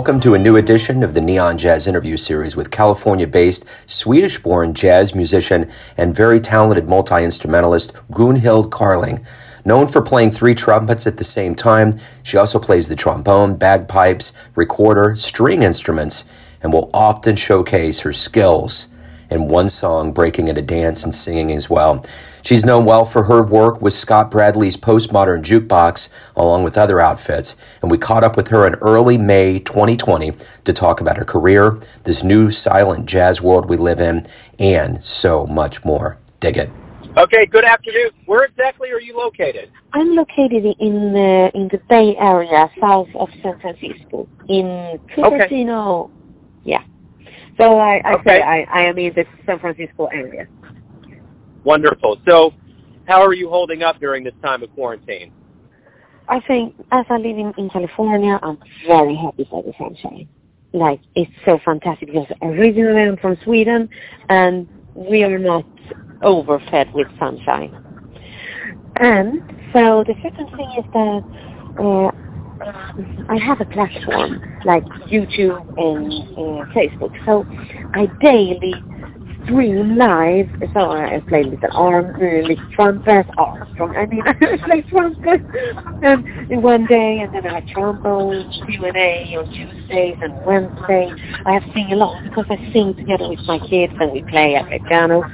Welcome to a new edition of the Neon Jazz interview series with California based, Swedish born jazz musician and very talented multi instrumentalist Gunhild Carling. Known for playing three trumpets at the same time, she also plays the trombone, bagpipes, recorder, string instruments, and will often showcase her skills in one song, breaking into dance and singing as well. She's known well for her work with Scott Bradlee's Postmodern Jukebox, along with other outfits, and we caught up with her in early May 2020 to talk about her career, this new silent jazz world we live in, and so much more. Dig it. Okay, good afternoon. Where exactly are you located? I'm located in uh, in the Bay Area, south of San Francisco, in Cupertino. Okay. Yeah. So I, I okay. say I, I am in the San Francisco area. Wonderful. So, how are you holding up during this time of quarantine? I think as I live in, in California, I'm very happy for the sunshine. Like it's so fantastic because originally I'm from Sweden, and we are not overfed with sunshine. And so the second thing is that uh, I have a platform like YouTube and uh, Facebook, so I daily stream live. So I play little arm, uh, little trumpet, Armstrong. I mean, I play trumpet, and one day, and then I have trombone, Q and A on Tuesdays and Wednesdays. I have sing along because I sing together with my kids, and we play at the piano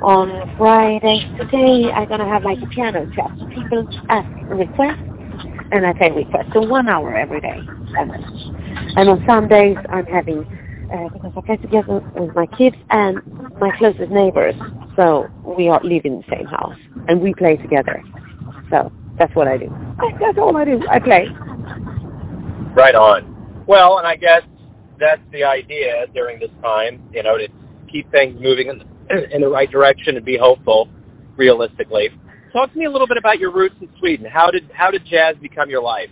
on Friday. Today I'm gonna have like a piano chat. People ask requests and I take requests. So one hour every day. And on Sundays I'm having uh, because I play together with my kids and my closest neighbors. So we are live in the same house and we play together. So that's what I do. That's all I do. I play. Right on. Well, and I guess that's the idea during this time, you know, to keep things moving in the in the right direction and be hopeful, realistically. Talk to me a little bit about your roots in Sweden. How did how did jazz become your life?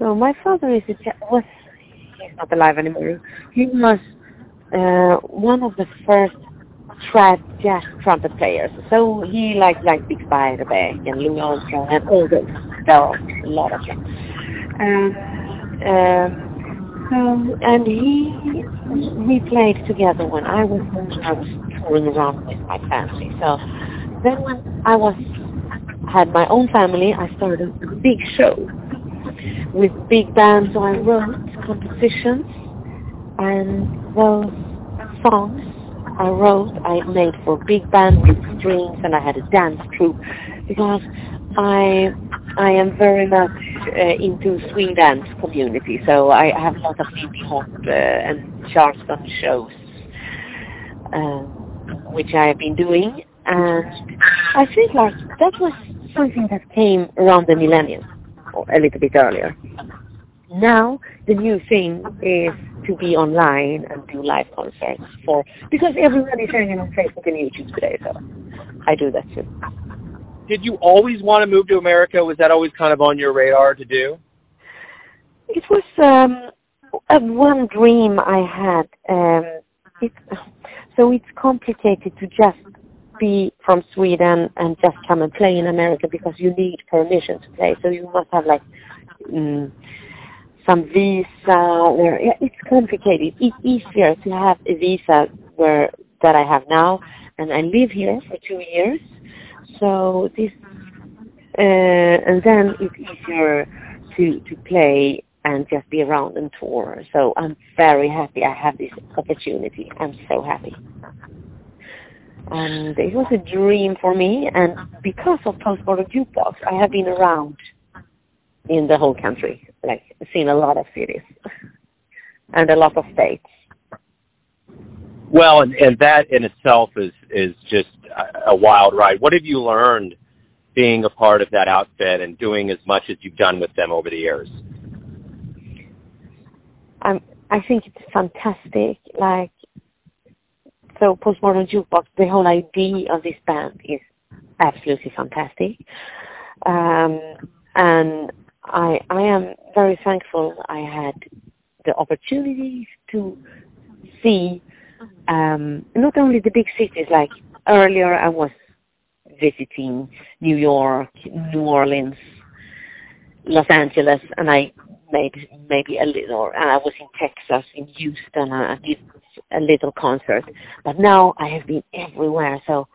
So my father is a was he's not alive anymore. He was uh, one of the first trad jazz trumpet players. So he liked like Bix Beiderbecke and Louis Armstrong and all those. There a lot of them. Um, um, um, and he, we played together when I was I was touring around with my family. So then when I was had my own family, I started a big show with big bands. So I wrote compositions, and those songs I wrote, I made for big band with strings, and I had a dance troupe because I I am very much uh, into swing dance community, so I have a lot of Lindy Hop uh, and Charleston shows, uh, which I have been doing, and I think like that was something that came around the millennium, or a little bit earlier. Now the new thing is to be online and do live concerts for because everybody is sharing it on Facebook and YouTube today, so I do that too did you always want to move to America? Was that always kind of on your radar to do? It was um, a one dream I had. Um, it, so it's complicated to just be from Sweden and just come and play in America because you need permission to play. So you must have like um, some visa or yeah, it's complicated. It's easier to have a visa where that I have now, and I live here for two years so this, uh, and then it's easier to to play and just be around and tour. So I'm very happy I have this opportunity. I'm so happy. And it was a dream for me, and because of Postmodern Jukebox, I have been around in the whole country, like seen a lot of cities and a lot of states. Well, and, and that in itself is is just a wild ride. What have you learned being a part of that outfit and doing as much as you've done with them over the years? Um, I think it's fantastic. Like, so Postmodern Jukebox, the whole idea of this band is absolutely fantastic. Um, and I, I am very thankful I had the opportunity to see um, not only the big cities like earlier I was visiting New York, New Orleans, Los Angeles, and I maybe maybe a little. And I was in Texas, in Houston, and I did a little concert. But now I have been everywhere, so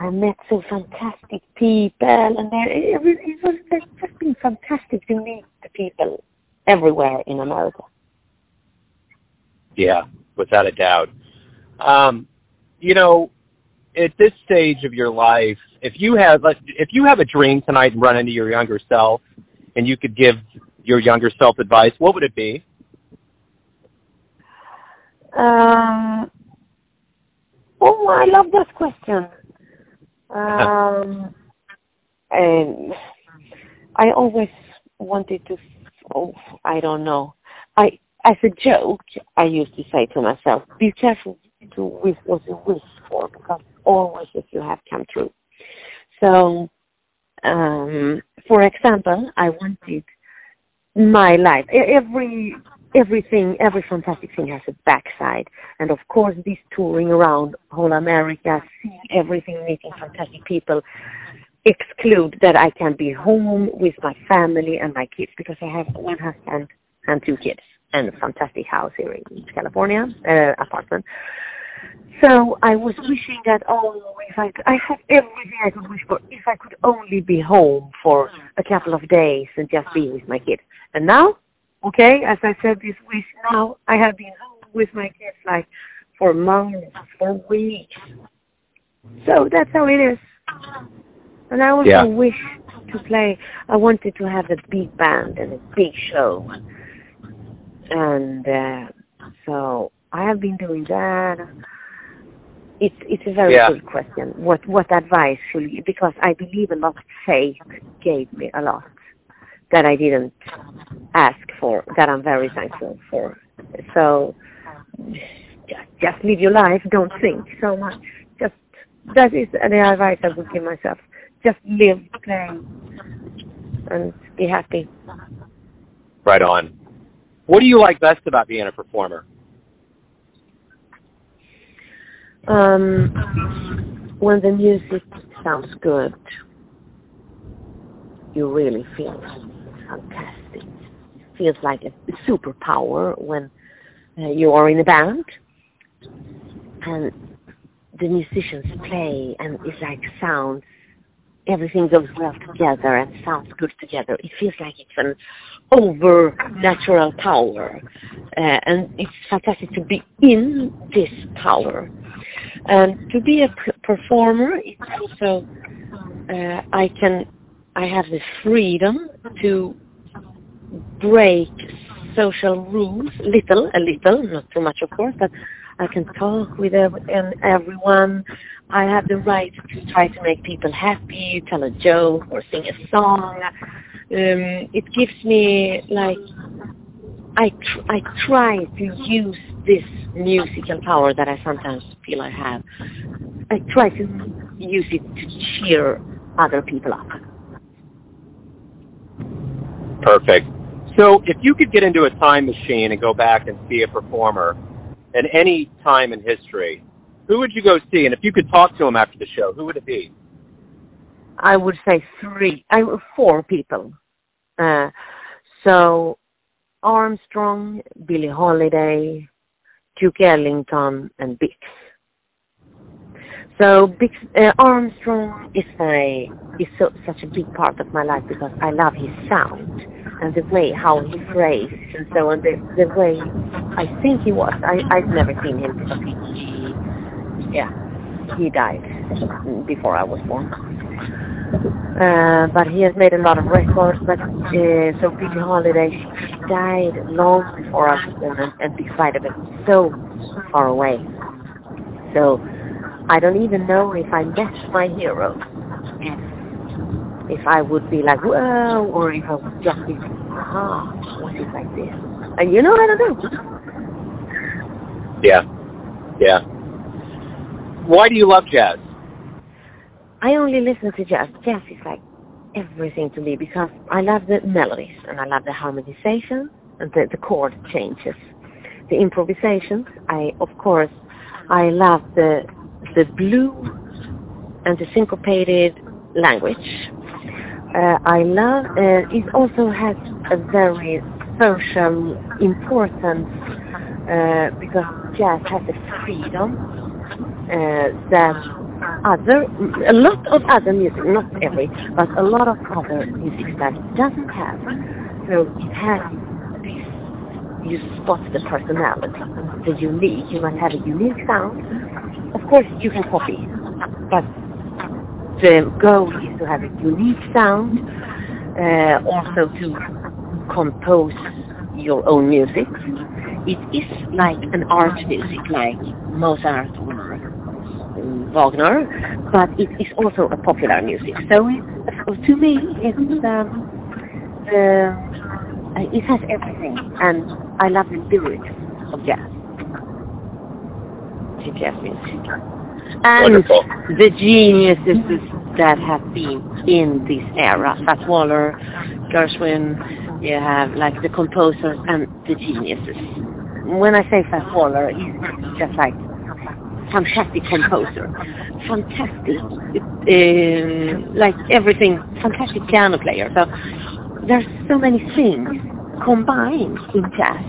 I met some fantastic people, and it was, it was it's just been fantastic to meet the people everywhere in America. Yeah, without a doubt. Um, you know, at this stage of your life, if you have if you have a dream tonight and run into your younger self, and you could give your younger self advice, what would it be? Um. Oh, I love that question. Um, and I always wanted to. Oh, I don't know. I, as a joke, I used to say to myself, "Be careful to wish what you wish for, because all wishes you have come true." So, um, for example, I wanted my life. Every everything, every fantastic thing has a backside. And of course, this touring around whole America, seeing everything, meeting fantastic people, exclude that I can be home with my family and my kids because I have one husband and two kids and a fantastic house here in California, uh, apartment. So I was wishing that, oh, if I, could, I have everything I could wish for, if I could only be home for a couple of days and just be with my kids. And now Okay, as I said this week now, I have been home with my kids like for months, for weeks. So that's how it is. And I also yeah. wish to play. I wanted to have a big band and a big show, and uh, so I have been doing that. It's it's a very yeah. good question. What what advice should you? Because I believe a lot. Faith gave me a lot that I didn't ask for that I'm very thankful for. So just, just live your life. Don't think so much. Just that is the advice I would give myself. Just live, play, and be happy. Right on. What do you like best about being a performer? Um, when the music sounds good, you really feel fantastic. Feels like a superpower when uh, you are in a band and the musicians play and it's like sounds everything goes well together and sounds good together. It feels like it's an over natural power, uh, and it's fantastic to be in this power. And to be a p- performer, it's also uh, I can I have the freedom to break social rules, little, a little, not too much, of course, but I can talk with everyone. I have the right to try to make people happy, tell a joke, or sing a song. Um, it gives me like I tr- I try to use this musical power that I sometimes feel I have. I try to use it to cheer other people up. Perfect. So, if you could get into a time machine and go back and see a performer at any time in history, who would you go see? And if you could talk to him after the show, who would it be? I would say three, I four people. Uh, so Armstrong, Billie Holiday, Duke Ellington, and Bix. So Bix, uh, Armstrong is my is so, such a big part of my life because I love his sound and the way how he prays and so on, the, the way I think he was. I, I've never seen him yeah, he died before I was born. Uh, but he has made a lot of records, but uh, so Billie Holiday, died long before I was born and, and beside of it, so far away. So I don't even know if I met my hero if I would be like, whoa, or if I would just be, like, ah, what is like this? And you know, I don't know. Yeah, yeah. Why do you love jazz? I only listen to jazz. Jazz is like everything to me because I love the melodies and I love the harmonization and the, the chord changes, the improvisations. I, of course, I love the the blue and the syncopated language uh, I love. Uh, it also has a very social importance uh, because jazz has a freedom uh, that other a lot of other music, not every, but a lot of other music that doesn't have. So it has this. You spot the personality, the unique. You must have a unique sound. Of course, you can copy, but the goal is to have a unique sound. Uh, also to compose your own music. It is like an art music, like Mozart or Wagner, but it is also a popular music. So it, to me, it's um, uh, it has everything, and I love the lyrics of jazz, jazz music, and Wonderful. the geniuses that have been in this era. Fats Waller, Gershwin, you have like the composers and the geniuses. When I say Fats Waller, he's just like fantastic composer, fantastic, um, like everything, fantastic piano player. So there's so many things combined in jazz.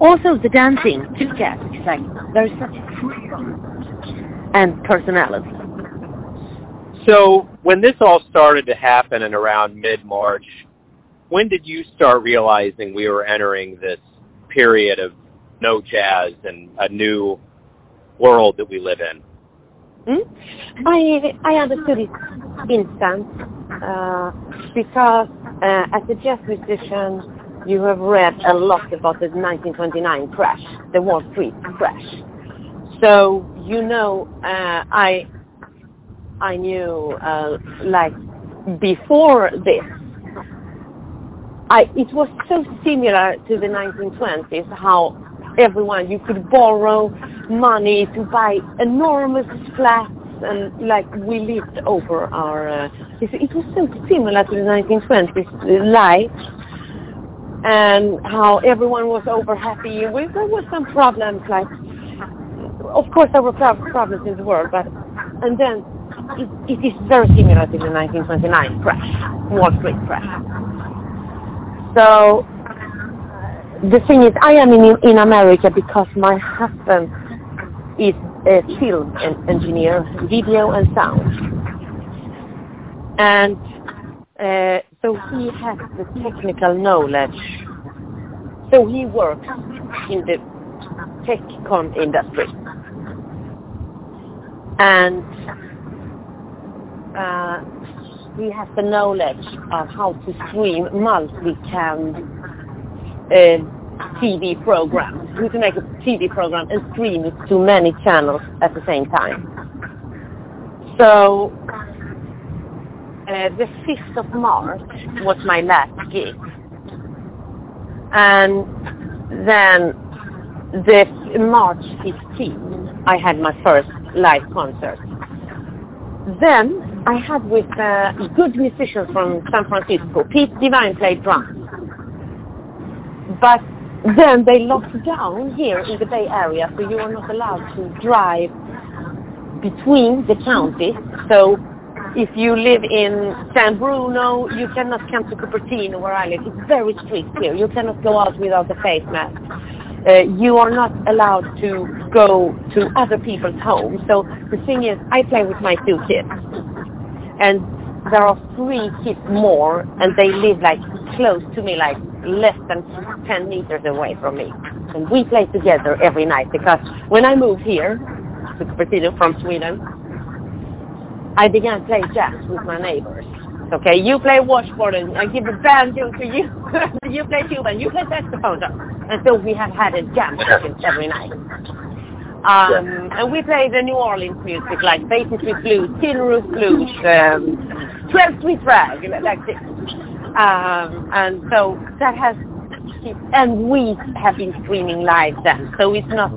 Also the dancing to jazz, it's like there's such freedom and personality. So, when this all started to happen in around mid March, when did you start realizing we were entering this period of no jazz and a new world that we live in? Mm? I I understood it instant uh, because uh, as a jazz musician, you have read a lot about the 1929 crash, the Wall Street crash. So you know, uh, I I knew uh, like before this. I, it was so similar to the 1920s how everyone you could borrow money to buy enormous flats and like we lived over our uh, it was so similar to the 1920s life and how everyone was over happy with there were some problems like of course there were problems in the world but and then it, it is very similar to the 1929 crash wall street crash. So the thing is, I am in in America because my husband is a film engineer, video and sound, and uh, so he has the technical knowledge. So he works in the tech con industry, and uh, he has the knowledge of how to stream multi-cam uh, TV program, We can make a TV program and stream it to many channels at the same time. So uh, the 5th of March was my last gig. And then the March 15th, I had my first live concert. Then I had with uh, a good musician from San Francisco, Pete Devine played drums. But then they locked down here in the Bay Area, so you are not allowed to drive between the counties. So if you live in San Bruno, you cannot come to Cupertino where I live. It's very strict here. You cannot go out without a face mask. Uh, you are not allowed to go to other people's homes. So the thing is, I play with my two kids, and there are three kids more, and they live like close to me, like less than 10 meters away from me. And we play together every night because when I moved here to Cupertino from Sweden, I began playing jazz with my neighbors. Okay, you play washboard and I give a banjo to you. you play tuba and you play saxophone. And so we have had a jam session every night. Um, and we play the New Orleans music like Basin Street Blues, Tin Roof Blues, um, 12 Street Rag, like this. Um, and so that has, and we have been streaming live then, so it's not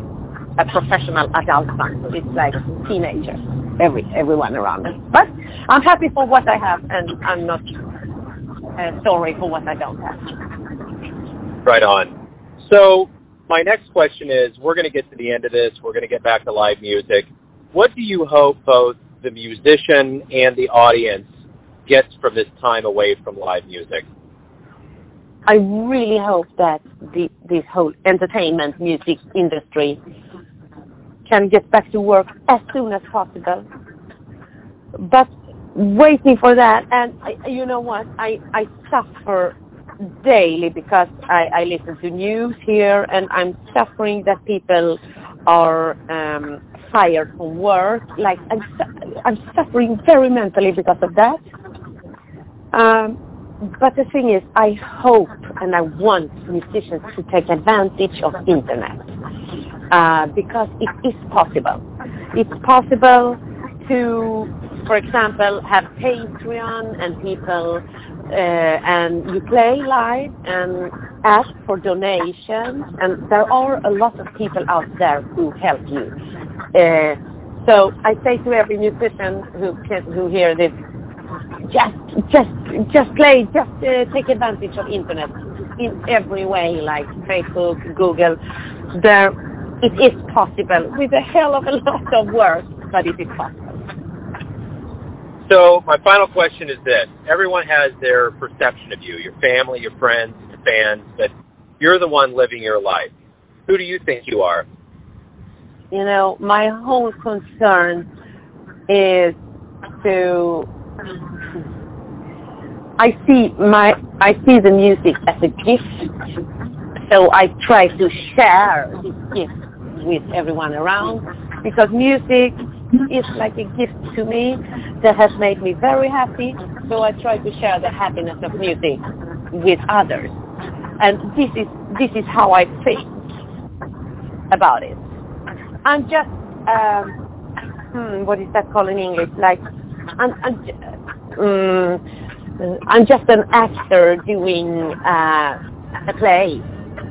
a professional adult band. It's like teenagers, every everyone around us. But I'm happy for what I have, and I'm not uh, sorry for what I don't have. Right on. So my next question is: We're going to get to the end of this. We're going to get back to live music. What do you hope both the musician and the audience gets from this time away from live music? I really hope that the, this whole entertainment music industry can get back to work as soon as possible. But waiting for that, and I, you know what? I, I suffer daily because I, I listen to news here and I'm suffering that people are um, fired from work. Like I'm, su- I'm suffering very mentally because of that. Um, but the thing is, I hope and I want musicians to take advantage of internet uh, because it is possible. It's possible to, for example, have Patreon and people uh, and you play live and ask for donations, and there are a lot of people out there who help you. Uh, so I say to every musician who can, who hear this, just just just play, just uh, take advantage of internet in every way, like Facebook, Google. There, it is possible with a hell of a lot of work, but it is possible. So my final question is this: Everyone has their perception of you, your family, your friends, your fans, but you're the one living your life. Who do you think you are? You know, my whole concern is to. I see my I see the music as a gift, so I try to share this gift with everyone around because music is like a gift to me that has made me very happy. So I try to share the happiness of music with others. And this is this is how I think about it. I'm just um, hmm, what is that called in English? Like I'm I'm, um, I'm just an actor doing uh, a play.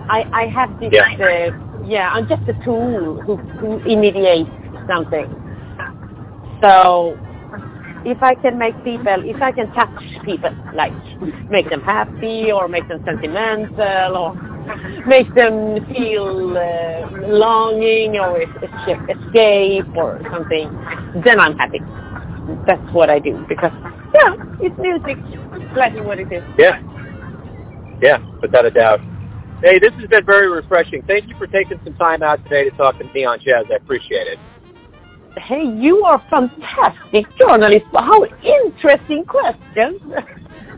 I I have this. Yeah. Uh, yeah, I'm just a tool who who immediates something. So if I can make people, if I can touch people, like make them happy or make them sentimental or make them feel uh, longing or es- es- escape or something, then I'm happy. That's what I do because, yeah, it's music. It's like what it is. Yeah. Yeah, without a doubt. Hey, this has been very refreshing. Thank you for taking some time out today to talk to me on Jazz. I appreciate it. Hey, you are fantastic journalist. How interesting questions.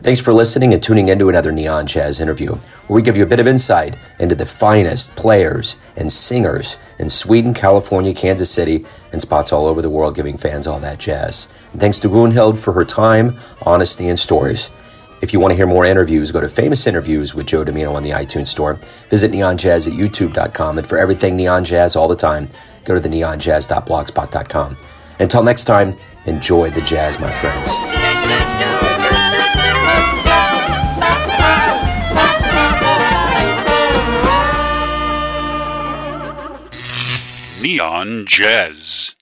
Thanks for listening and tuning into another Neon Jazz interview, where we give you a bit of insight into the finest players and singers in Sweden, California, Kansas City, and spots all over the world, giving fans all that jazz. And thanks to Gunhild for her time, honesty, and stories. If you want to hear more interviews, go to Famous Interviews with Joe Dimino on the iTunes Store. Visit neonjazz at youtube.com. And for everything Neon Jazz all the time, go to the neonjazz.blogspot.com. Until next time, enjoy the jazz, my friends. Neon Jazz.